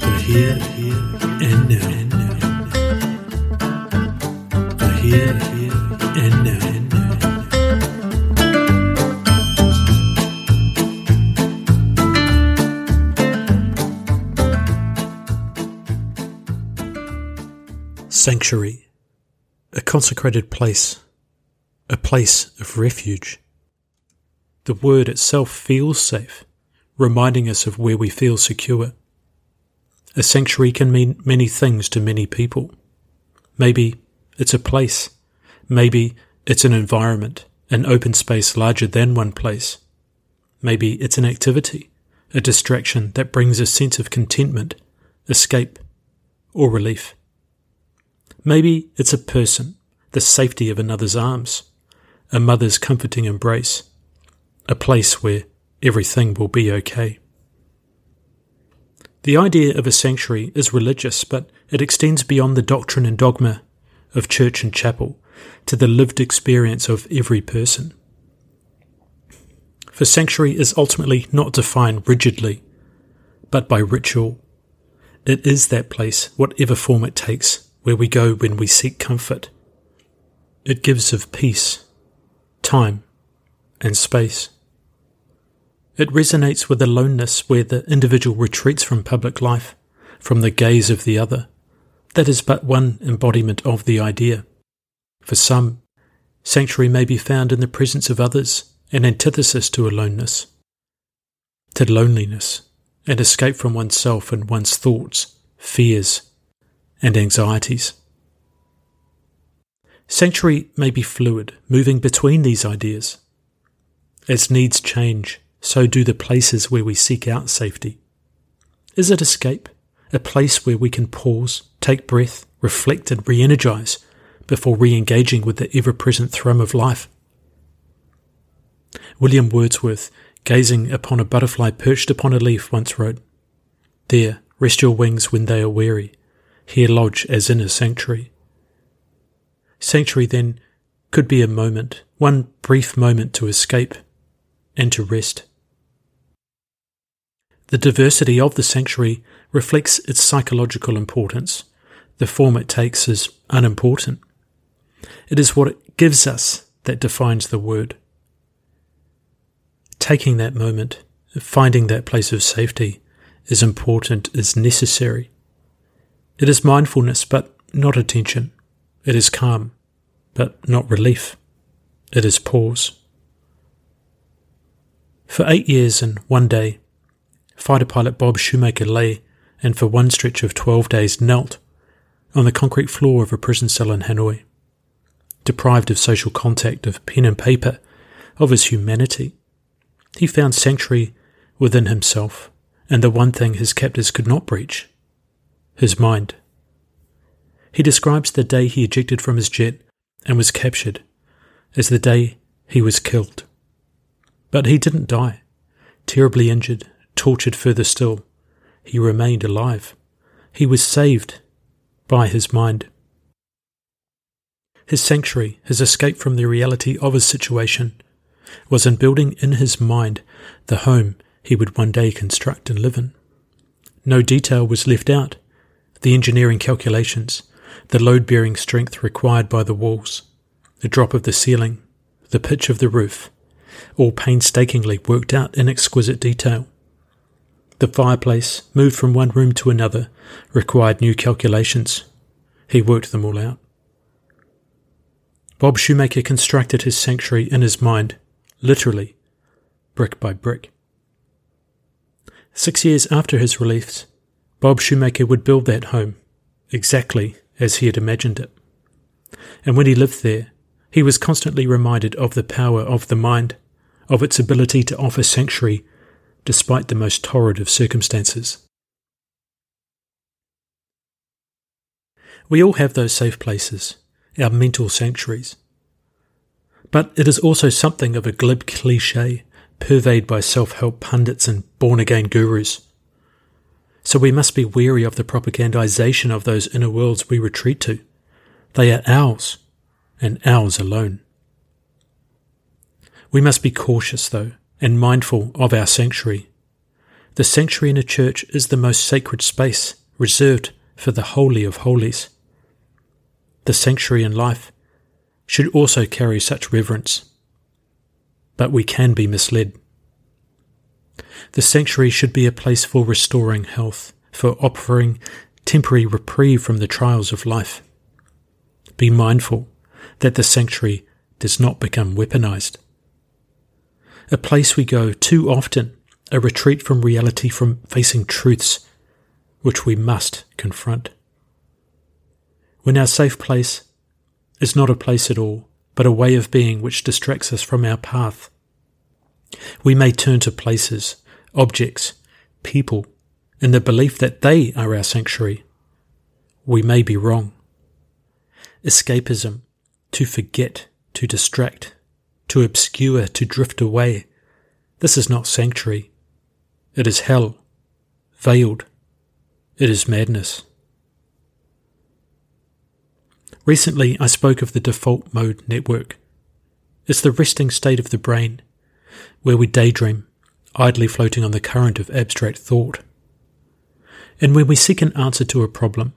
The here, here, and now. The here. And now. Sanctuary, a consecrated place, a place of refuge. The word itself feels safe, reminding us of where we feel secure. A sanctuary can mean many things to many people. Maybe it's a place. Maybe it's an environment, an open space larger than one place. Maybe it's an activity, a distraction that brings a sense of contentment, escape, or relief. Maybe it's a person, the safety of another's arms, a mother's comforting embrace, a place where everything will be okay. The idea of a sanctuary is religious, but it extends beyond the doctrine and dogma of church and chapel to the lived experience of every person. For sanctuary is ultimately not defined rigidly, but by ritual. It is that place, whatever form it takes, where we go when we seek comfort. It gives of peace, time, and space. It resonates with aloneness where the individual retreats from public life, from the gaze of the other. That is but one embodiment of the idea. For some, sanctuary may be found in the presence of others, an antithesis to aloneness, to loneliness, and escape from oneself and one's thoughts, fears, and anxieties. Sanctuary may be fluid, moving between these ideas. As needs change, so do the places where we seek out safety. Is it escape? A place where we can pause, take breath, reflect, and re energize before re engaging with the ever present thrum of life? William Wordsworth, gazing upon a butterfly perched upon a leaf, once wrote, There, rest your wings when they are weary, here lodge as in a sanctuary. Sanctuary, then, could be a moment, one brief moment to escape and to rest. The diversity of the sanctuary reflects its psychological importance. The form it takes is unimportant. It is what it gives us that defines the word. Taking that moment, finding that place of safety, is important, is necessary. It is mindfulness, but not attention. It is calm, but not relief. It is pause. For eight years and one day, fighter pilot Bob Shumaker lay and for one stretch of 12 days knelt on the concrete floor of a prison cell in Hanoi, deprived of social contact, of pen and paper, of his humanity. He found sanctuary within himself and the one thing his captors could not breach his mind. He describes the day he ejected from his jet and was captured as the day he was killed. But he didn't die. Terribly injured, tortured further still, he remained alive. He was saved by his mind. His sanctuary, his escape from the reality of his situation, was in building in his mind the home he would one day construct and live in. No detail was left out. The engineering calculations, the load bearing strength required by the walls, the drop of the ceiling, the pitch of the roof, all painstakingly worked out in exquisite detail. The fireplace, moved from one room to another, required new calculations. He worked them all out. Bob Shumaker constructed his sanctuary in his mind, literally, brick by brick. Six years after his release, Bob Shumaker would build that home, exactly as he had imagined it. And when he lived there, he was constantly reminded of the power of the mind, of its ability to offer sanctuary despite the most torrid of circumstances. We all have those safe places, our mental sanctuaries. But it is also something of a glib cliche purveyed by self help pundits and born again gurus. So we must be wary of the propagandization of those inner worlds we retreat to. They are ours, and ours alone. We must be cautious, though, and mindful of our sanctuary. The sanctuary in a church is the most sacred space reserved for the Holy of Holies. The sanctuary in life should also carry such reverence. But we can be misled. The sanctuary should be a place for restoring health, for offering temporary reprieve from the trials of life. Be mindful that the sanctuary does not become weaponized. A place we go too often a retreat from reality, from facing truths which we must confront. When our safe place is not a place at all, but a way of being which distracts us from our path, we may turn to places, objects, people, in the belief that they are our sanctuary. We may be wrong. Escapism, to forget, to distract, to obscure, to drift away. This is not sanctuary. It is hell, veiled. It is madness. Recently, I spoke of the default mode network. It's the resting state of the brain, where we daydream, idly floating on the current of abstract thought. And when we seek an answer to a problem,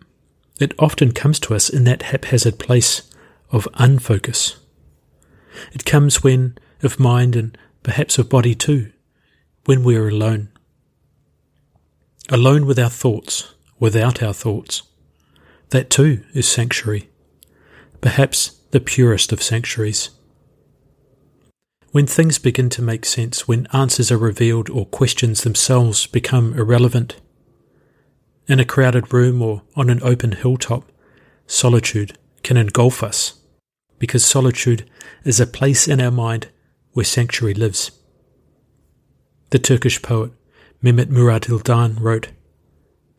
it often comes to us in that haphazard place of unfocus. It comes when, of mind and perhaps of body too, when we are alone alone with our thoughts, without our thoughts. That too is sanctuary, perhaps the purest of sanctuaries. When things begin to make sense, when answers are revealed or questions themselves become irrelevant, in a crowded room or on an open hilltop, solitude can engulf us, because solitude is a place in our mind where sanctuary lives. The Turkish poet Mehmet Murat Ildan wrote,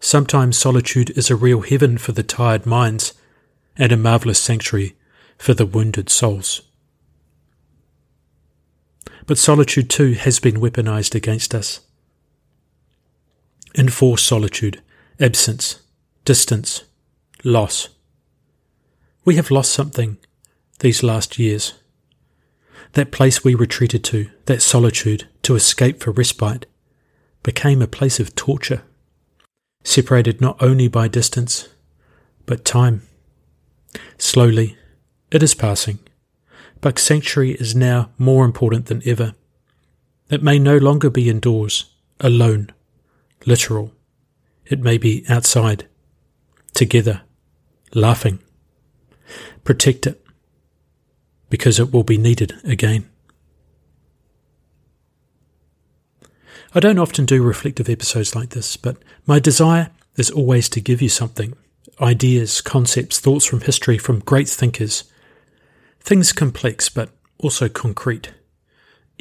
Sometimes solitude is a real heaven for the tired minds and a marvellous sanctuary for the wounded souls. But solitude too has been weaponized against us. Enforced solitude, absence, distance, loss. We have lost something these last years. That place we retreated to, that solitude, to escape for respite, became a place of torture, separated not only by distance, but time. Slowly, it is passing, but sanctuary is now more important than ever. It may no longer be indoors, alone, literal. It may be outside, together, laughing. Protect it, because it will be needed again. I don't often do reflective episodes like this, but my desire is always to give you something ideas, concepts, thoughts from history from great thinkers. Things complex, but also concrete.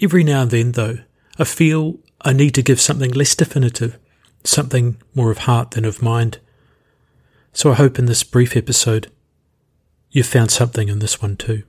Every now and then, though, I feel I need to give something less definitive, something more of heart than of mind. So I hope in this brief episode you've found something in this one too.